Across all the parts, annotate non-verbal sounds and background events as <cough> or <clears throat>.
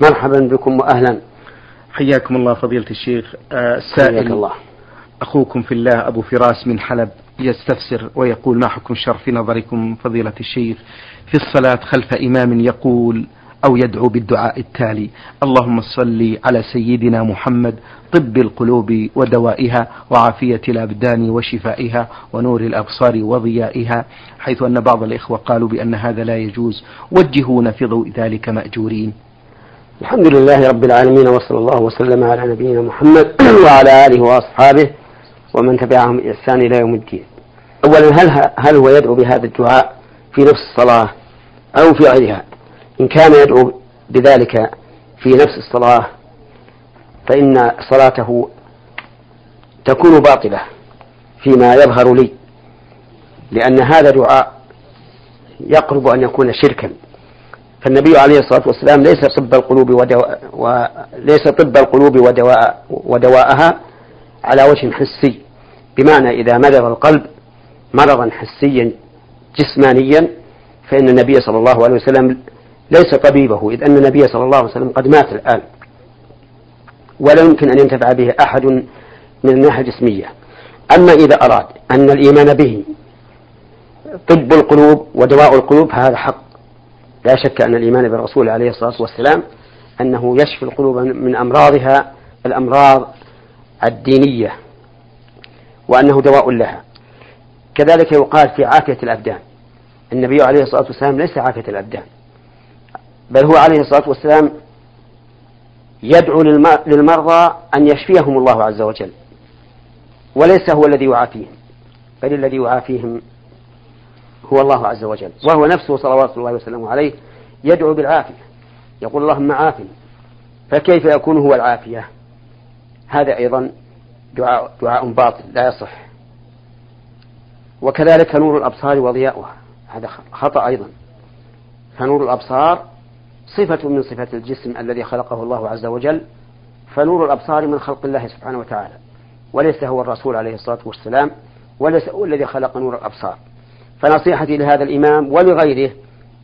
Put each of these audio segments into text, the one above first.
مرحبا بكم وأهلا. حياكم الله فضيلة الشيخ. السائل الله. أخوكم في الله أبو فراس من حلب يستفسر ويقول ما حكم الشر في نظركم فضيلة الشيخ في الصلاة خلف إمام يقول أو يدعو بالدعاء التالي اللهم صل على سيدنا محمد طب القلوب ودوائها وعافية الأبدان وشفائها ونور الأبصار وضيائها حيث أن بعض الإخوة قالوا بأن هذا لا يجوز. وجهونا في ضوء ذلك مأجورين الحمد لله رب العالمين وصلى الله وسلم على نبينا محمد <clears throat> وعلى آله وأصحابه ومن تبعهم بإحسان إلى يوم الدين. أولا هل, هل هو يدعو بهذا الدعاء في نفس الصلاة أو في غيرها؟ إن كان يدعو بذلك في نفس الصلاة فإن صلاته تكون باطلة فيما يظهر لي لأن هذا دعاء يقرب أن يكون شركا. فالنبي عليه الصلاة والسلام ليس طب القلوب ودواء وليس طب القلوب ودواء ودواءها على وجه حسي. بمعنى إذا مرض القلب مرضا حسيا جسمانيا فإن النبي صلى الله عليه وسلم ليس طبيبه إذ أن النبي صلى الله عليه وسلم قد مات الآن. ولا يمكن أن ينتفع به أحد من الناحية الجسمية. أما إذا أراد أن الإيمان به طب القلوب ودواء القلوب هذا حق. لا شك أن الإيمان بالرسول عليه الصلاة والسلام أنه يشفي القلوب من أمراضها الأمراض الدينية وأنه دواء لها. كذلك يقال في عافية الأبدان النبي عليه الصلاة والسلام ليس عافية الأبدان بل هو عليه الصلاة والسلام يدعو للمرضى أن يشفيهم الله عز وجل وليس هو الذي يعافيهم بل الذي يعافيهم هو الله عز وجل وهو نفسه صلوات الله وسلامه عليه يدعو بالعافية يقول اللهم عافني فكيف يكون هو العافية؟ هذا أيضا دعاء, دعاء باطل لا يصح. وكذلك نور الأبصار وضياؤها هذا خطأ أيضا. فنور الأبصار صفة من صفات الجسم الذي خلقه الله عز وجل فنور الأبصار من خلق الله سبحانه وتعالى وليس هو الرسول عليه الصلاة والسلام وليس هو الذي خلق نور الأبصار. فنصيحتي لهذا الإمام ولغيره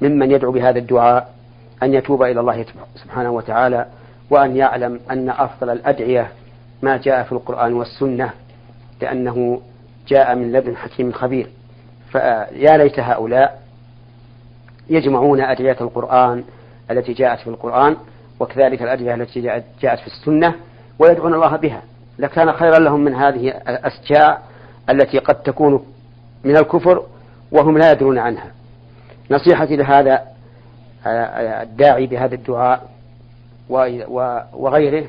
ممن يدعو بهذا الدعاء أن يتوب إلى الله سبحانه وتعالى وأن يعلم أن أفضل الأدعية ما جاء في القرآن والسنة لأنه جاء من لدن حكيم خبير. فيا ليت هؤلاء يجمعون أدعية القرآن التي جاءت في القرآن وكذلك الأدعية التي جاءت في السنة ويدعون الله بها. لكان خيرا لهم من هذه الأسجاء التي قد تكون من الكفر وهم لا يدرون عنها. نصيحتي لهذا الداعي بهذا الدعاء وغيره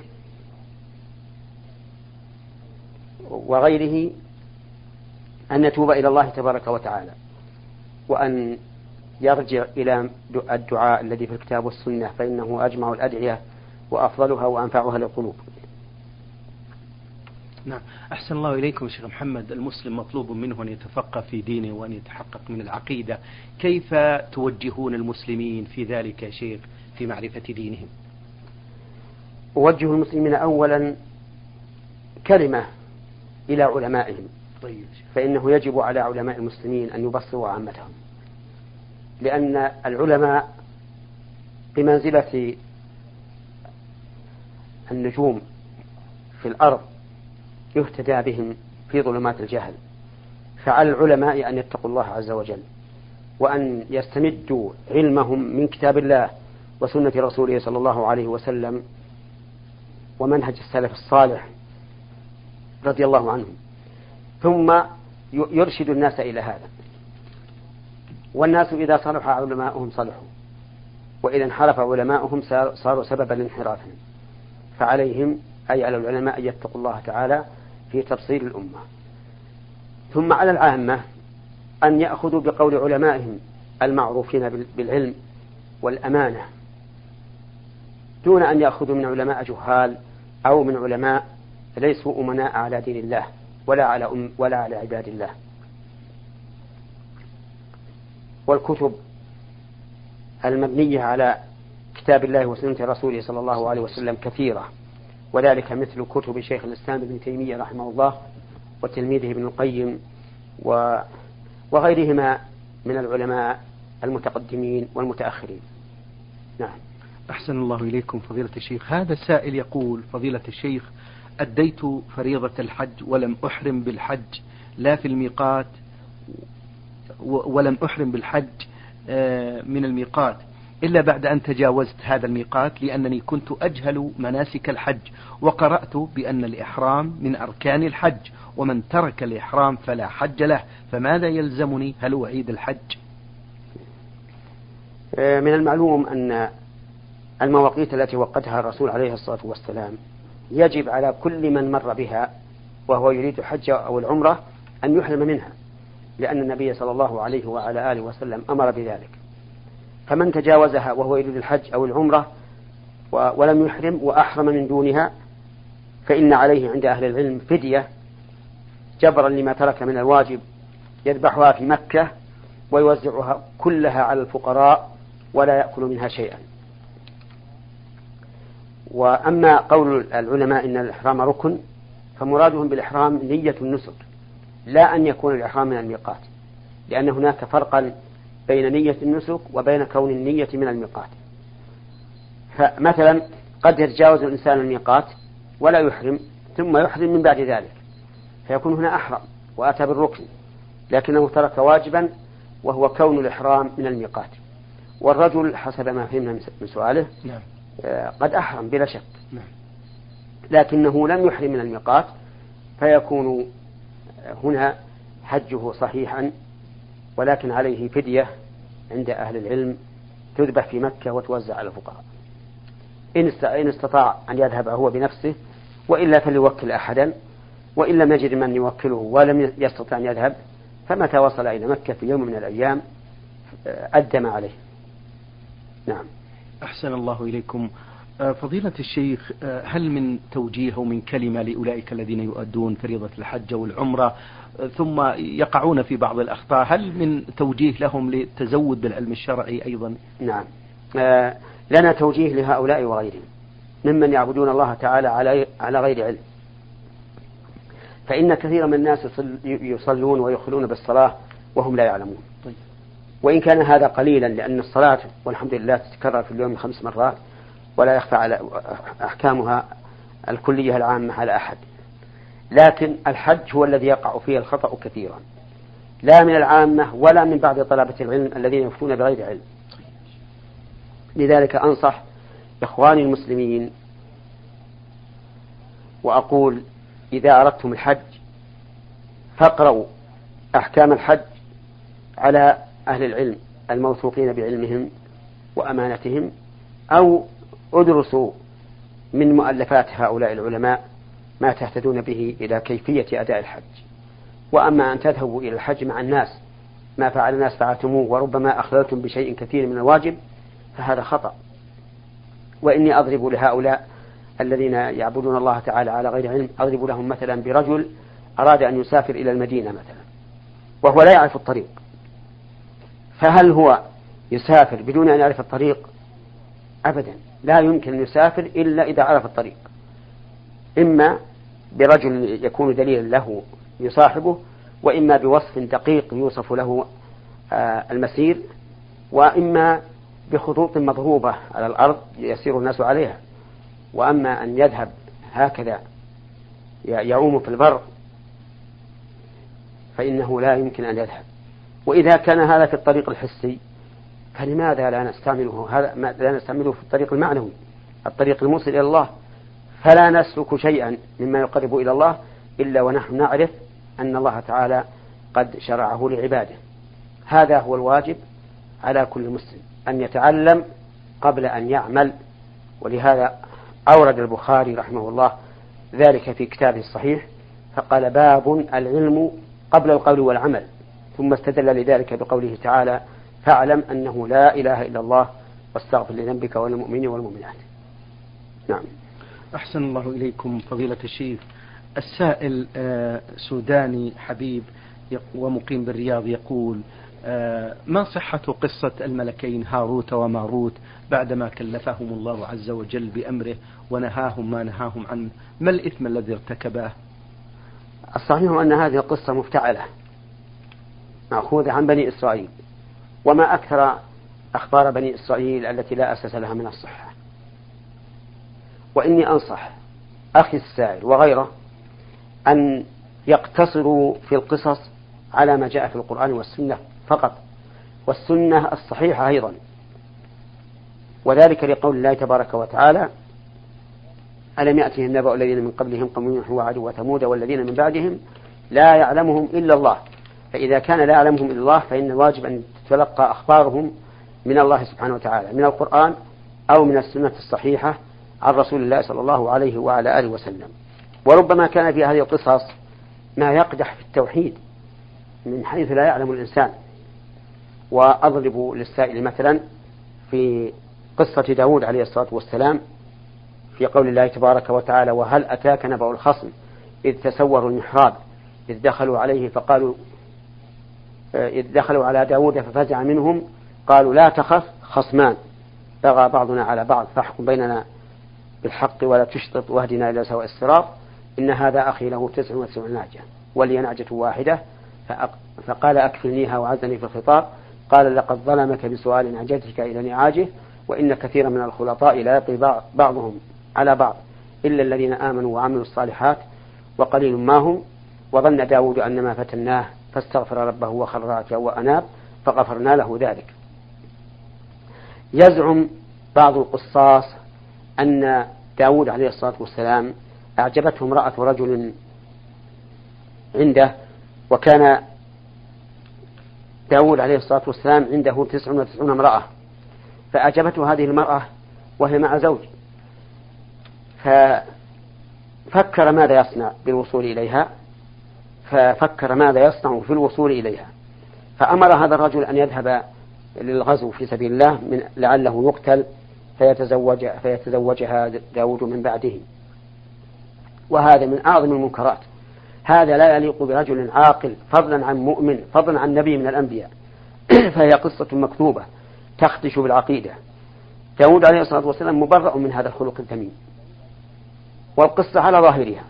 وغيره أن يتوب إلى الله تبارك وتعالى وأن يرجع إلى الدعاء الذي في الكتاب والسنة فإنه أجمع الأدعية وأفضلها وأنفعها للقلوب. نعم. أحسن الله إليكم شيخ محمد. المسلم مطلوب منه أن يتفقه في دينه وأن يتحقق من العقيدة. كيف توجهون المسلمين في ذلك يا شيخ في معرفة دينهم؟ أوجه المسلمين أولا كلمة إلى علمائهم. طيب. فإنه يجب على علماء المسلمين أن يبصروا عامتهم. لأن العلماء بمنزلة النجوم في الأرض يهتدى بهم في ظلمات الجهل. فعلى العلماء أن يتقوا الله عز وجل وأن يستمدوا علمهم من كتاب الله وسنة رسوله صلى الله عليه وسلم ومنهج السلف الصالح رضي الله عنهم. ثم يرشد الناس إلى هذا. والناس إذا صلح علماؤهم صلحوا وإذا انحرف علماؤهم صاروا سببا لانحرافهم. فعليهم أي على العلماء أن يتقوا الله تعالى في تبصير الأمة. ثم على العامة أن يأخذوا بقول علمائهم المعروفين بالعلم والأمانة. دون أن يأخذوا من علماء جهال أو من علماء ليسوا أمناء على دين الله ولا على أم ولا على عباد الله. والكتب المبنية على كتاب الله وسنة رسوله صلى الله عليه وسلم كثيرة. وذلك مثل كتب شيخ الإسلام ابن تيمية رحمه الله وتلميذه ابن القيم و وغيرهما من العلماء المتقدمين والمتأخرين. نعم. أحسن الله إليكم فضيلة الشيخ. هذا السائل يقول فضيلة الشيخ أديت فريضة الحج ولم أحرم بالحج لا في الميقات ولم أحرم بالحج آه، من الميقات. إلا بعد أن تجاوزت هذا الميقات لأنني كنت أجهل مناسك الحج وقرأت بأن الإحرام من أركان الحج ومن ترك الإحرام فلا حج له فماذا يلزمني؟ هل أعيد الحج؟ آه، من المعلوم أن المواقيت التي وقتها الرسول عليه الصلاة والسلام يجب على كل من مر بها وهو يريد الحج أو العمرة أن يحرم منها لأن النبي صلى الله عليه وعلى آله وسلم أمر بذلك. فمن تجاوزها وهو يريد الحج أو العمرة ولم يحرم وأحرم من دونها فإن عليه عند أهل العلم فدية جبرا لما ترك من الواجب يذبحها في مكة ويوزعها كلها على الفقراء ولا يأكل منها شيئا. وأما قول العلماء إن الإحرام ركن فمرادهم بالإحرام نية النسك لا أن يكون الإحرام من الميقات لأن هناك فرقا بين نية النسك وبين كون النية من الميقات فمثلا قد يتجاوز الإنسان الميقات ولا يحرم ثم يحرم من بعد ذلك فيكون هنا أحرم وأتى بالركن لكنه ترك واجبا وهو كون الإحرام من الميقات والرجل حسب ما فهمنا من سؤاله نعم. آه، قد أحرم بلا شك نعم. لكنه لم يحرم من الميقات فيكون هنا حجه صحيحا ولكن عليه فدية عند أهل العلم تذبح في مكة وتوزع على الفقراء إن استطاع أن يذهب هو بنفسه وإلا فليوكل أحدا وإن لم يجد من يوكله ولم يستطع أن يذهب فمتى وصل إلى مكة في يوم من الأيام أدى ما عليه. نعم. أحسن الله إليكم. آه، فضيلة الشيخ آه، هل من توجيه أو من كلمة لأولئك الذين يؤدون فريضة الحج والعمرة آه، ثم يقعون في بعض الأخطاء هل من توجيه لهم للتزود بالعلم الشرعي أيضا؟ نعم. لنا توجيه لهؤلاء وغيرهم ممن يعبدون الله تعالى على على غير علم. فإن كثيرا من الناس يصلون ويخلون بالصلاة وهم لا يعلمون. طيب. وإن كان هذا قليلا لأن الصلاة والحمد لله تتكرر في اليوم خمس مرات ولا يخفى على أحكامها الكلية العامة على أحد. لكن الحج هو الذي يقع فيه الخطأ كثيرا. لا من العامة ولا من بعض طلبة العلم الذين يفتون بغير علم. لذلك أنصح إخواني المسلمين وأقول إذا أردتم الحج فاقرأوا أحكام الحج على أهل العلم الموثوقين بعلمهم وأمانتهم أو ادرسوا من مؤلفات هؤلاء العلماء ما تهتدون به إلى كيفية أداء الحج. وأما أن تذهبوا إلى الحج مع الناس ما فعل الناس فعلتموه وربما أخللتم بشيء كثير من الواجب فهذا خطأ. وإني أضرب لهؤلاء الذين يعبدون الله تعالى على غير علم أضرب لهم مثلا برجل أراد أن يسافر إلى المدينة مثلا وهو لا يعرف الطريق. فهل هو يسافر بدون أن يعرف الطريق؟ أبدا. لا يمكن أن يسافر إلا إذا عرف الطريق. إما برجل يكون دليلا له يصاحبه وإما بوصف دقيق يوصف له آه، المسير وإما بخطوط مضروبة على الأرض يسير الناس عليها. وأما أن يذهب هكذا يعوم في البر فإنه لا يمكن أن يذهب. وإذا كان هذا في الطريق الحسي فلماذا لا نستعمله؟ هذا لا نستعمله في الطريق المعنوي. الطريق الموصل إلى الله. فلا نسلك شيئا مما يقرب إلى الله إلا ونحن نعرف أن الله تعالى قد شرعه لعباده. هذا هو الواجب على كل مسلم أن يتعلم قبل أن يعمل. ولهذا أورد البخاري رحمه الله ذلك في كتابه الصحيح فقال باب العلم قبل القول والعمل. ثم استدل لذلك بقوله تعالى فاعلم أنه لا إله إلا الله واستغفر لذنبك وللمؤمنين والمؤمنات. نعم. أحسن الله إليكم فضيلة الشيخ. السائل آه، سوداني حبيب ومقيم بالرياض يقول آه، ما صحة قصة الملكين هاروت وماروت بعدما كلفهم الله عز وجل بأمره ونهاهم ما نهاهم عنه؟ ما الإثم الذي ارتكباه؟ الصحيح أن هذه القصة مفتعلة مأخوذة عن بني إسرائيل. وما أكثر أخبار بني إسرائيل التي لا أساس لها من الصحة. وإني أنصح أخي السائل وغيره أن يقتصروا في القصص على ما جاء في القرآن والسنة فقط والسنة الصحيحة أيضا. وذلك لقول الله تبارك وتعالى ألم يأتهم نبأ الذين من قبلهم قوم نوح وعاد وثمود والذين من بعدهم لا يعلمهم إلا الله فإذا كان لا يعلمهم إلا الله فإن الواجب أن تتلقى أخبارهم من الله سبحانه وتعالى من القرآن أو من السنة الصحيحة عن رسول الله صلى الله عليه وعلى آله وسلم. وربما كان في هذه القصص ما يقدح في التوحيد من حيث لا يعلم الإنسان. وأضرب للسائل مثلا في قصة داود عليه الصلاة والسلام في قول الله تبارك وتعالى وهل أتاك نبأ الخصم إذ تسوروا المحراب إذ دخلوا عليه فقالوا إذ دخلوا على داود ففزع منهم قالوا لا تخف خصمان. بغى بعضنا على بعض فاحكم بيننا بالحق ولا تشطط واهدنا إلى سواء الصراط. إن هذا أخي له تسع وتسعون نعجة ولي نعجة واحدة. فقال أكفلنيها وعزني في الخطاب قال لقد ظلمك بسؤال نعجتك إلى نعاجه وإن كثيرا من الخلطاء لا يقي بعضهم على بعض إلا الذين آمنوا وعملوا الصالحات وقليل ما هم. وظن داود أن ما فتناه فاستغفر ربه وخر راكعا وأناب فغفرنا له ذلك. يزعم بعض القصاص أن داود عليه الصلاة والسلام أعجبته امرأة رجل عنده وكان داود عليه الصلاة والسلام عنده تسع وتسعون امرأة. فأعجبته هذه المرأة وهي مع زوج. ففكر ماذا يصنع بالوصول إليها؟ ففكر ماذا يصنع في الوصول إليها. فأمر هذا الرجل أن يذهب للغزو في سبيل الله من لعله يقتل فيتزوج فيتزوجها داود من بعده. وهذا من أعظم المنكرات. هذا لا يليق برجل عاقل فضلا عن مؤمن فضلا عن نبي من الأنبياء. <clears throat> فهي قصة مكتوبة تخدش بالعقيدة. داود عليه الصلاة والسلام مبرأ من هذا الخلق الذميم والقصة على ظاهرها.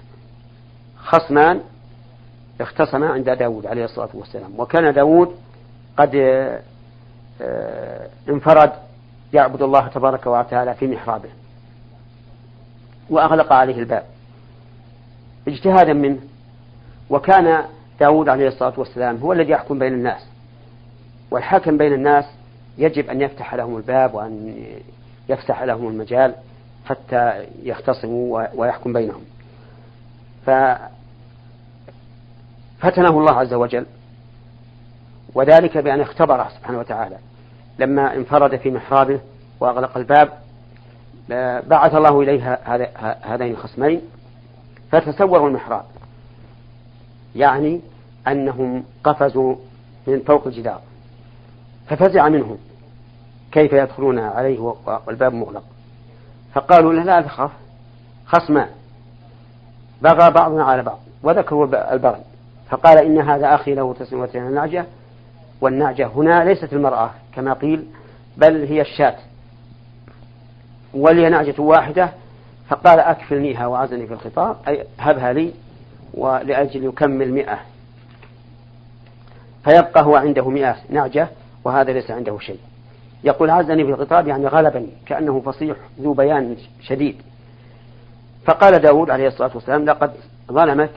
خصمان اختصما عند داود عليه الصلاة والسلام. وكان داود قد آه، انفرد يعبد الله تبارك وتعالى في محرابه. وأغلق عليه الباب. اجتهادا منه. وكان داود عليه الصلاة والسلام هو الذي يحكم بين الناس. والحاكم بين الناس يجب أن يفتح لهم الباب وأن يفتح لهم المجال حتى يختصموا ويحكم بينهم. ففتنه الله عز وجل. وذلك بأن اختبره سبحانه وتعالى. لما انفرد في محرابه وأغلق الباب بعث الله إليه هذين الخصمين فتسوروا المحراب. يعني أنهم قفزوا من فوق الجدار. ففزع منهم كيف يدخلون عليه والباب مغلق. فقالوا له لا تخف خصمان. بغى بعضنا على بعض. وذكروا البغي. فقال إن هذا أخي له تسمية النعجة والنعجة هنا ليست المرأة كما قيل بل هي الشاة. ولي نعجة واحدة فقال أكفلنيها وعزني في الخطاب أي هبها لي ولأجل يكمل مئة. فيبقى هو عنده مئة نعجة وهذا ليس عنده شيء. يقول عزني في الخطاب يعني غلبني كأنه فصيح ذو بيان شديد. فقال داود عليه الصلاة والسلام لقد ظلمك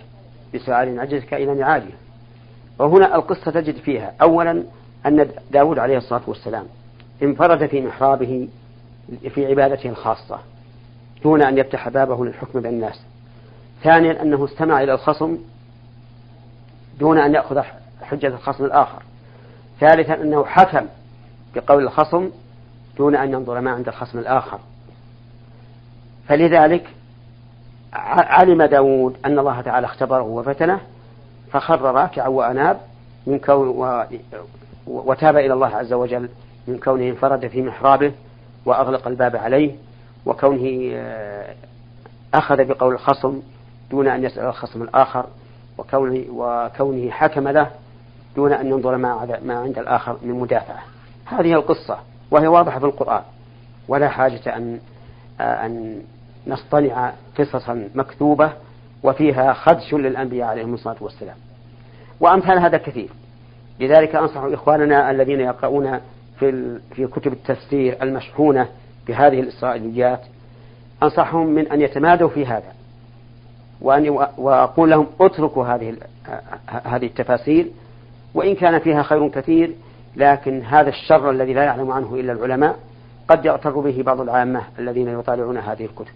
بسؤال نعجزك إلى نعاجه وهنا القصة تجد فيها أولا أن داود عليه الصلاة والسلام انفرد في محرابه في عبادته الخاصة دون أن يفتح بابه للحكم بين الناس. ثانيا أنه استمع إلى الخصم دون أن يأخذ حجة الخصم الآخر. ثالثا أنه حكم بقول الخصم دون أن ينظر ما عند الخصم الآخر. فلذلك علم داود أن الله تعالى اختبره وفتنه فخر راكعا وأناب من كون و وتاب إلى الله عز وجل من كونه انفرد في محرابه وأغلق الباب عليه وكونه آه، أخذ بقول الخصم دون أن يسأل الخصم الآخر وكونه, وكونه حكم له دون أن ينظر ما ما عند الآخر من مدافعة. هذه القصة وهي واضحة في القرآن. ولا حاجة أن آه، أن نصطنع قصصا مكتوبة وفيها خدش للأنبياء عليهم الصلاة والسلام. وأمثال هذا كثير. لذلك أنصح إخواننا الذين يقرؤون في في كتب التفسير المشحونة بهذه الإسرائيليات أنصحهم من أن يتمادوا في هذا. وأن وأقول لهم اتركوا هذه هذه التفاسير وإن كان فيها خير كثير لكن هذا الشر الذي لا يعلم عنه إلا العلماء قد يغتر به بعض العامة الذين يطالعون هذه الكتب.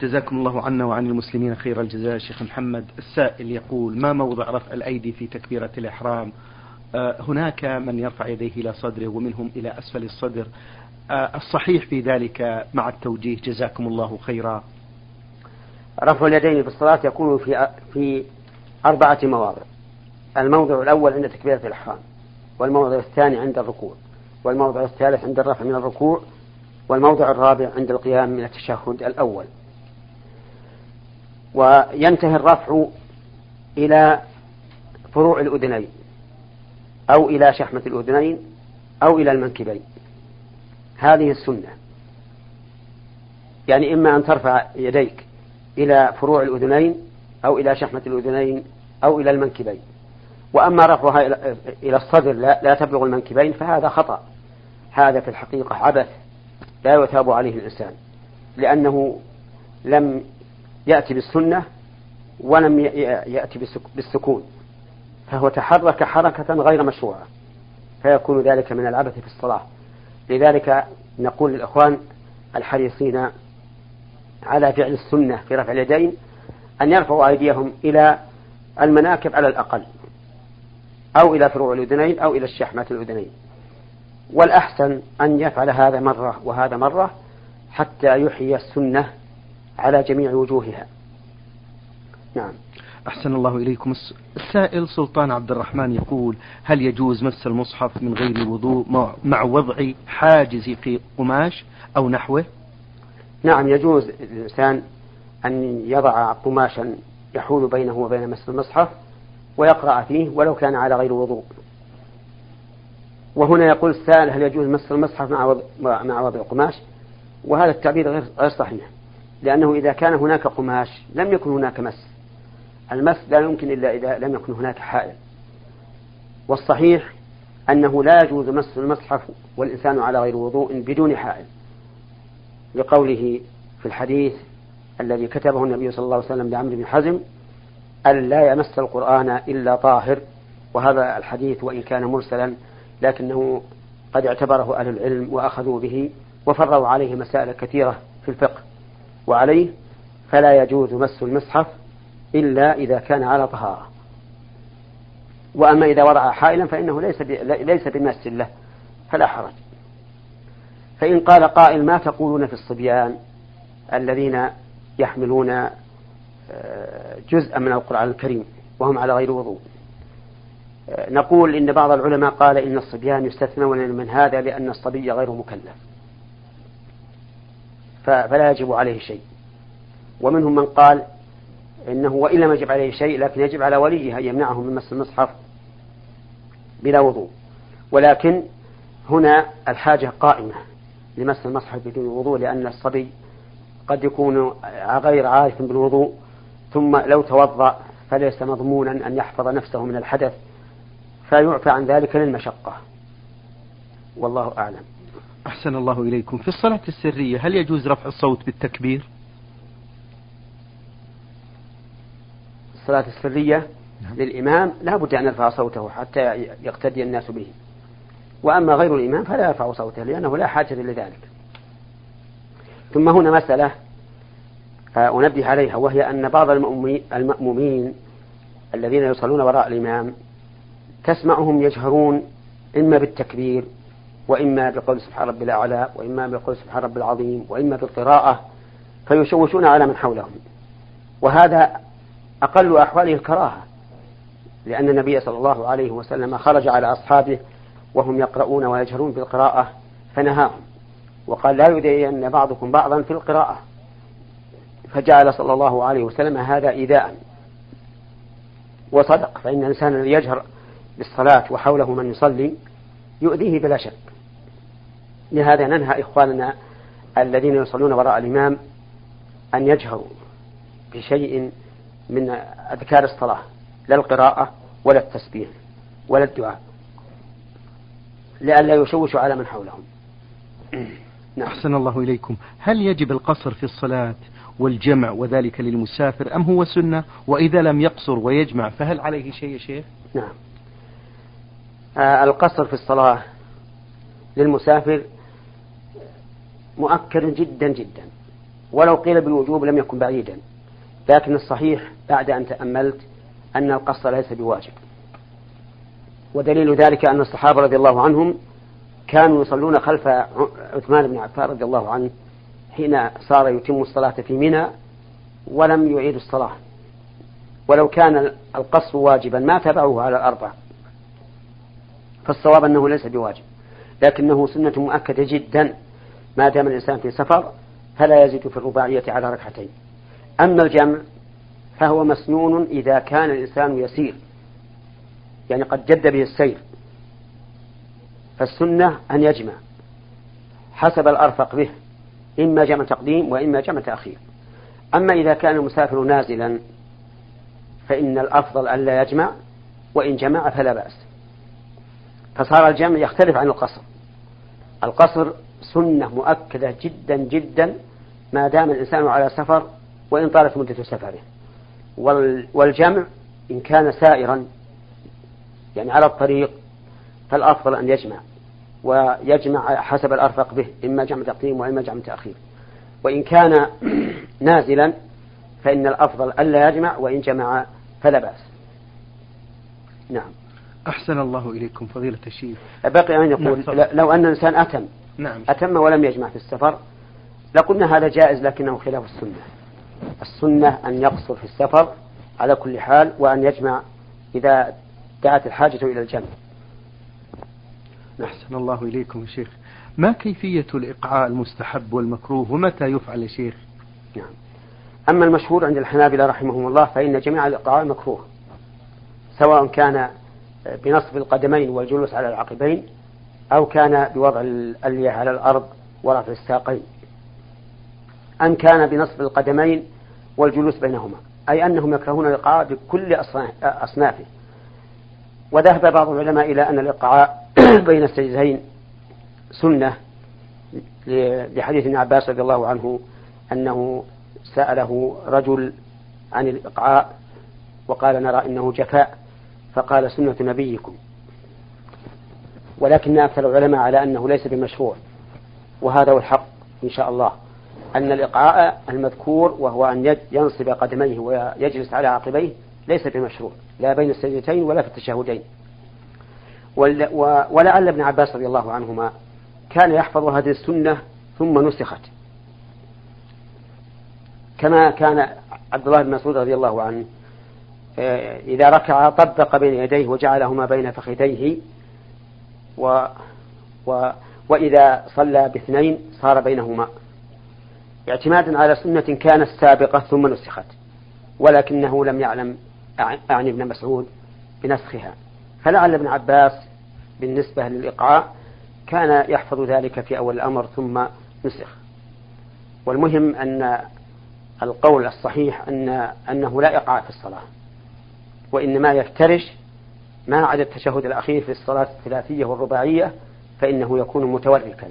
جزاكم الله عنا وعن المسلمين خير الجزاء. شيخ محمد السائل يقول ما موضع رفع الأيدي في تكبيرة الإحرام؟ آه هناك من يرفع يديه إلى صدره ومنهم إلى أسفل الصدر. آه الصحيح في ذلك مع التوجيه. جزاكم الله خيرا. رفع اليدين في الصلاة يكون في في أربعة مواضع. الموضع الأول عند تكبيرة الإحرام والموضع الثاني عند الركوع والموضع الثالث عند الرفع من الركوع والموضع الرابع عند القيام من التشهد الأول. وينتهي الرفع إلى فروع الأذنين أو إلى شحمة الأذنين أو إلى المنكبين. هذه السنة. يعني إما أن ترفع يديك إلى فروع الأذنين أو إلى شحمة الأذنين أو إلى المنكبين. وأما رفعها إلى الصدر لا, لا تبلغ المنكبين فهذا خطأ. هذا في الحقيقة عبث لا يثاب عليه الإنسان لأنه لم يأتي بالسنة ولم يأتي بالسكون. فهو تحرك حركة غير مشروعة. فيكون ذلك من العبث في الصلاة. لذلك نقول للإخوان الحريصين على فعل السنة في رفع اليدين أن يرفعوا أيديهم إلى المناكب على الأقل. أو إلى فروع الأذنين أو إلى الشحمات الأذنين. والأحسن أن يفعل هذا مرة وهذا مرة حتى يحيي السنة على جميع وجوهها. نعم. أحسن الله إليكم. السائل سلطان عبد الرحمن يقول هل يجوز مس المصحف من غير وضوء مع وضع حاجز في قماش أو نحوه؟ نعم يجوز للإنسان أن يضع قماشا يحول بينه وبين مس المصحف ويقرأ فيه ولو كان على غير وضوء. وهنا يقول السائل هل يجوز مس المصحف مع وضع, مع وضع قماش وهذا التعبير غير صحيح. لأنه إذا كان هناك قماش لم يكن هناك مس. المس لا يمكن إلا إذا لم يكن هناك حائل. والصحيح أنه لا يجوز مس المصحف والإنسان على غير وضوء بدون حائل. لقوله في الحديث الذي كتبه النبي صلى الله عليه وسلم لعمرو بن حزم أن لا يمس القرآن إلا طاهر. وهذا الحديث وإن كان مرسلا لكنه قد اعتبره أهل العلم وأخذوا به وفروا عليه مسائل كثيرة في الفقه. وعليه فلا يجوز مس المصحف إلا إذا كان على طهارة. وأما إذا وضع حائلا فإنه ليس ليس بمس له فلا حرج. فإن قال قائل ما تقولون في الصبيان الذين يحملون آه، جزءا من القرآن الكريم وهم على غير وضوء. آه، نقول إن بعض العلماء قال إن الصبيان يستثنون من هذا لأن الصبي غير مكلف. فلا يجب عليه شيء. ومنهم من قال إنه وإن لم يجب عليه شيء لكن يجب على وليه أن يمنعه من مس المصحف بلا وضوء. ولكن هنا الحاجة قائمة لمس المصحف بدون وضوء لأن الصبي قد يكون غير عارف بالوضوء ثم لو توضأ فليس مضمونا أن يحفظ نفسه من الحدث فيعفى عن ذلك للمشقة. والله أعلم. أحسن الله إليكم. في الصلاة السرية هل يجوز رفع الصوت بالتكبير؟ الصلاة السرية نعم. للإمام لا بد أن يرفع صوته حتى يقتدي الناس به. وأما غير الإمام فلا يرفع صوته لأنه لا حاجة لذلك. ثم هنا مسألة آه، أنبه عليها وهي أن بعض المأمومين الذين يصلون وراء الإمام تسمعهم يجهرون إما بالتكبير وإما بقول سبحان رب الأعلى وإما بقول سبحان رب العظيم وإما بالقراءة فيشوشون على من حولهم. وهذا أقل أحواله الكراهة لأن النبي صلى الله عليه وسلم خرج على أصحابه وهم يقرؤون ويجهرون بالقراءة فنهاهم. وقال لا يدين بعضكم بعضا في القراءة. فجعل صلى الله عليه وسلم هذا إيذاء. وصدق فإن الإنسان الذي يجهر بالصلاة وحوله من يصلي يؤذيه بلا شك. لهذا ننهى إخواننا الذين يصلون وراء الإمام أن يجهروا بشيء من أذكار الصلاة لا القراءة ولا التسبيح ولا الدعاء. لئلا يشوشوا على من حولهم. <clears throat> نعم. أحسن الله إليكم. هل يجب القصر في الصلاة والجمع وذلك للمسافر أم هو سنة؟ وإذا لم يقصر ويجمع فهل عليه شيء يا شيخ؟ نعم. آه القصر في الصلاة للمسافر مؤكد جدا جدا. ولو قيل بالوجوب لم يكن بعيدا. لكن الصحيح بعد أن تأملت أن القصر ليس بواجب. ودليل ذلك أن الصحابة رضي الله عنهم كانوا يصلون خلف عثمان بن عفان رضي الله عنه حين صار يتم الصلاة في منى ولم يعيد الصلاة. ولو كان القصر واجبا ما تبعوه على الأربع فالصواب أنه ليس بواجب. لكنه سنة مؤكدة جدا. ما دام الإنسان في سفر فلا يزيد في الرباعية على ركعتين. أما الجمع فهو مسنون إذا كان الإنسان يسير. يعني قد جد به السير. فالسنة أن يجمع. حسب الأرفق به. إما جمع تقديم وإما جمع تأخير. أما إذا كان المسافر نازلا فإن الأفضل ألا يجمع وإن جمع فلا بأس. فصار الجمع يختلف عن القصر. القصر سنة مؤكدة جدا جدا ما دام الإنسان على سفر وإن طالت مدة سفره. والجمع إن كان سائرا يعني على الطريق فالأفضل أن يجمع ويجمع حسب الأرفق به إما جمع تقديم وإما جمع تأخير. وإن كان <clears throat> نازلا فإن الأفضل ألا يجمع وإن جمع فلا بأس. نعم. أحسن الله إليكم فضيلة الشيخ. بقي أن يقول نعم لو أن الإنسان أتم نعم. أتم ولم يجمع في السفر؟ لقلنا هذا جائز لكنه خلاف السنة. السنة أن يقصر في السفر على كل حال وأن يجمع إذا دعت الحاجة إلى الجمع. أحسن الله إليكم يا شيخ. ما كيفية الإقعاء المستحب والمكروه ومتى يفعل يا شيخ؟ نعم. أما المشهور عند الحنابلة رحمهم الله فإن جميع الإقعاء مكروه سواء كان بنصب القدمين والجلوس على العقبين أو كان بوضع الألية على الأرض ورفع الساقين أم كان بنصب القدمين والجلوس بينهما أي أنهم يكرهون الإقعاء بكل أصنافه. وذهب بعض العلماء إلى أن الإقعاء <clears throat> بين السجدتين سنة لحديث ابن عباس رضي الله عنه أنه سأله رجل عن الإقعاء وقال نرى إنه جفاء فقال سنة نبيكم. ولكن أكثر العلماء على أنه ليس بمشروع. وهذا هو الحق إن شاء الله. أن الإقعاء المذكور وهو أن ينصب قدميه ويجلس على عقبيه ليس بمشروع. لا بين السجدتين ولا في التشهدين. ولعل ابن عباس رضي الله عنهما كان يحفظ هذه السنة ثم نسخت. كما كان عبد الله بن مسعود رضي الله عنه آه، إذا ركع طبق بين يديه وجعلهما بين فخذيه و و وإذا صلى باثنين صار بينهما. اعتمادا على سنة كانت سابقة ثم نسخت ولكنه لم يعلم أعني ابن مسعود بنسخها. فلعل ابن عباس بالنسبة للإقعاء كان يحفظ ذلك في أول الأمر ثم نسخ. والمهم أن القول الصحيح أن أنه لا إقعاء في الصلاة وإنما يفترش ما عدا التشهد الأخير في الصلاة الثلاثية والرباعية فإنه يكون متوركا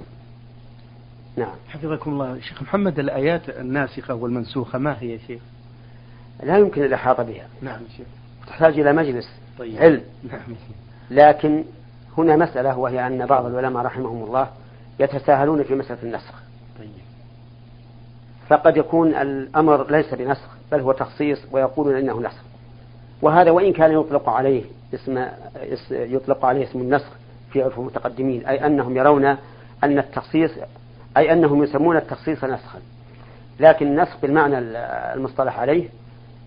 نعم. حفظكم الله. شيخ محمد الآيات الناسخة والمنسوخة ما هي يا شيخ؟ لا يمكن الإحاطة بها. نعم شيخ. تحتاج إلى مجلس طيب. علم. نعم. لكن هنا مسألة وهي أن بعض العلماء رحمهم الله يتساهلون في مسألة النسخ. طيب. فقد يكون الأمر ليس بنسخ بل هو تخصيص ويقولون إنه نسخ. وهذا وإن كان يطلق عليه اسم يطلق عليه اسم النسخ في عرف المتقدمين أي أنهم يرون أن التخصيص أي أنهم يسمون التخصيص نسخا. لكن النسخ بالمعنى المصطلح عليه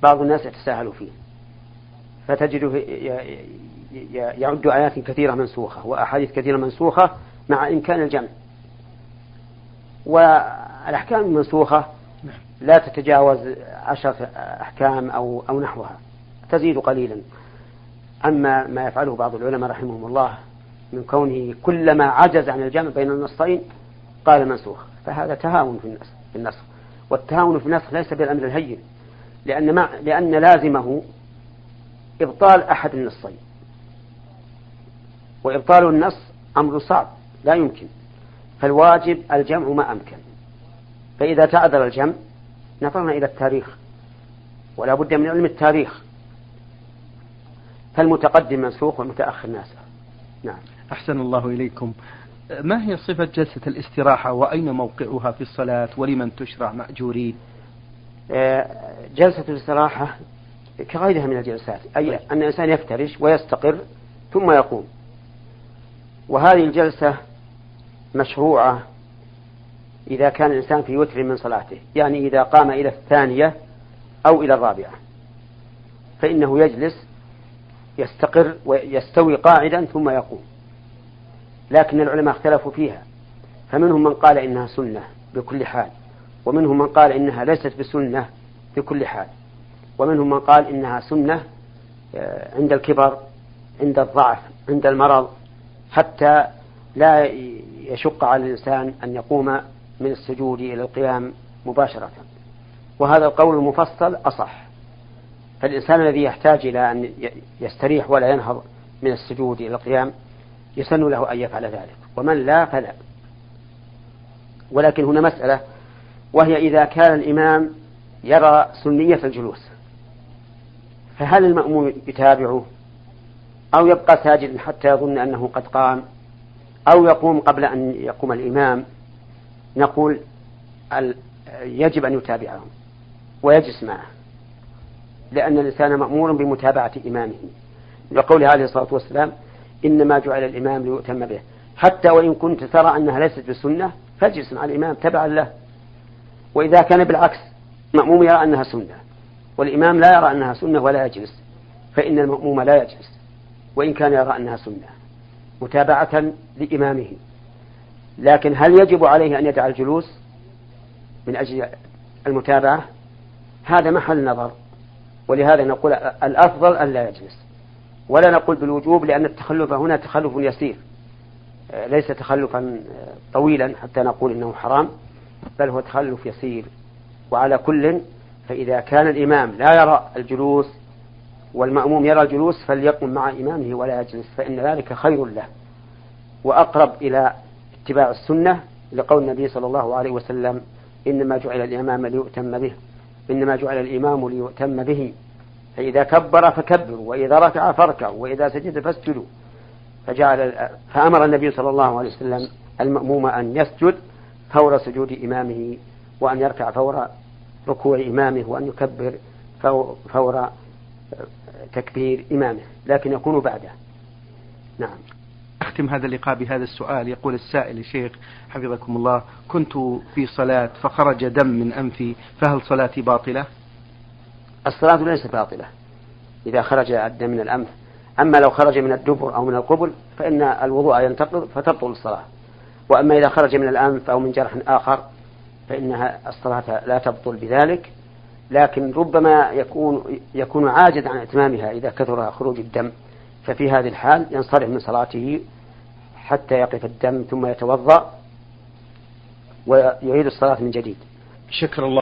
بعض الناس يتساهل فيه. فتجده يعد آيات كثيرة منسوخة وأحاديث كثيرة منسوخة مع إمكان الجمع. والأحكام المنسوخة لا تتجاوز عشرة أحكام أو أو نحوها. تزيد قليلا. أما ما يفعله بعض العلماء رحمهم الله من كونه كلما عجز عن الجمع بين النصين قال منسوخ. فهذا تهاون في النسخ والتهاون في النسخ ليس بالأمر الهين لأن, مع لأن لازمه إبطال أحد النصين. وإبطال النص أمر صعب لا يمكن. فالواجب الجمع ما أمكن. فإذا تعذر الجمع نظرنا إلى التاريخ. ولا بد من علم التاريخ. فالمتقدم منسوخ والمتأخر ناسخ. نعم. أحسن الله إليكم. ما هي صفة جلسة الاستراحة؟ وأين موقعها في الصلاة؟ ولمن تشرع؟ مأجورين آه، جلسة الاستراحة كغيرها من الجلسات. أي طيب. أن الإنسان يفترش ويستقر ثم يقوم. وهذه الجلسة مشروعة إذا كان الإنسان في وتر من صلاته. يعني إذا قام إلى الثانية أو إلى الرابعة. فإنه يجلس يستقر ويستوي قاعدا ثم يقوم. لكن العلماء اختلفوا فيها. فمنهم من قال إنها سنة بكل حال ومنهم من قال إنها ليست بسنة بكل حال ومنهم من قال إنها سنة آه، عند الكبر عند الضعف عند المرض حتى لا يشق على الإنسان أن يقوم من السجود إلى القيام مباشرة. وهذا القول المفصل أصح. فالإنسان الذي يحتاج إلى أن يستريح ولا ينهض من السجود إلى القيام يسن له أن يفعل ذلك. ومن لا فلا. ولكن هنا مسألة وهي إذا كان الإمام يرى سنية الجلوس فهل المأموم يتابعه؟ أو يبقى ساجدا حتى يظن أنه قد قام؟ أو يقوم قبل أن يقوم الإمام؟ نقول يجب أن يتابعهم ويجلس معه. لأن الإنسان مأمور بمتابعة إمامه. لقوله عليه الصلاة والسلام إنما جعل الإمام ليؤتم به. حتى وإن كنت ترى أنها ليست بسنة فاجلس مع الإمام تبعا له. وإذا كان بالعكس مأموم يرى أنها سنة والإمام لا يرى أنها سنة ولا يجلس. فإن المأموم لا يجلس وإن كان يرى أنها سنة متابعة لإمامه. لكن هل يجب عليه أن يدع الجلوس من أجل المتابعة؟ هذا محل نظر. ولهذا نقول الأفضل أن لا يجلس. ولا نقول بالوجوب لأن التخلف هنا تخلف يسير. ليس تخلفا طويلا حتى نقول إنه حرام بل هو تخلف يسير. وعلى كل فإذا كان الإمام لا يرى الجلوس والمأموم يرى الجلوس فليقم مع إمامه ولا يجلس فإن ذلك خير له. وأقرب إلى اتباع السنة لقول النبي صلى الله عليه وسلم إنما جعل الإمام ليؤتم به. إنما جعل الإمام ليؤتم به. فإذا كبر فكبروا وإذا ركع فاركعوا وإذا سجد فاسجدوا. فجعل فأمر النبي صلى الله عليه وسلم المأموم أن يسجد فور سجود إمامه وأن يركع فور ركوع إمامه وأن يكبر فور تكبير إمامه لكن يكون بعده. نعم. أختم هذا اللقاء بهذا السؤال. يقول السائل الشيخ حفظكم الله كنت في صلاة فخرج دم من أنفي فهل صلاتي باطلة؟ الصلاة ليست باطلة إذا خرج الدم من الأنف. أما لو خرج من الدبر أو من القبل فإن الوضوء ينتقض فتبطل الصلاة. وأما إذا خرج من الأنف أو من جرح آخر فإنها الصلاة لا تبطل بذلك. لكن ربما يكون يكون عاجز عن إتمامها إذا كثر خروج الدم. ففي هذه الحال ينصرف من صلاته حتى يقف الدم ثم يتوضأ ويعيد الصلاة من جديد. شكر الله.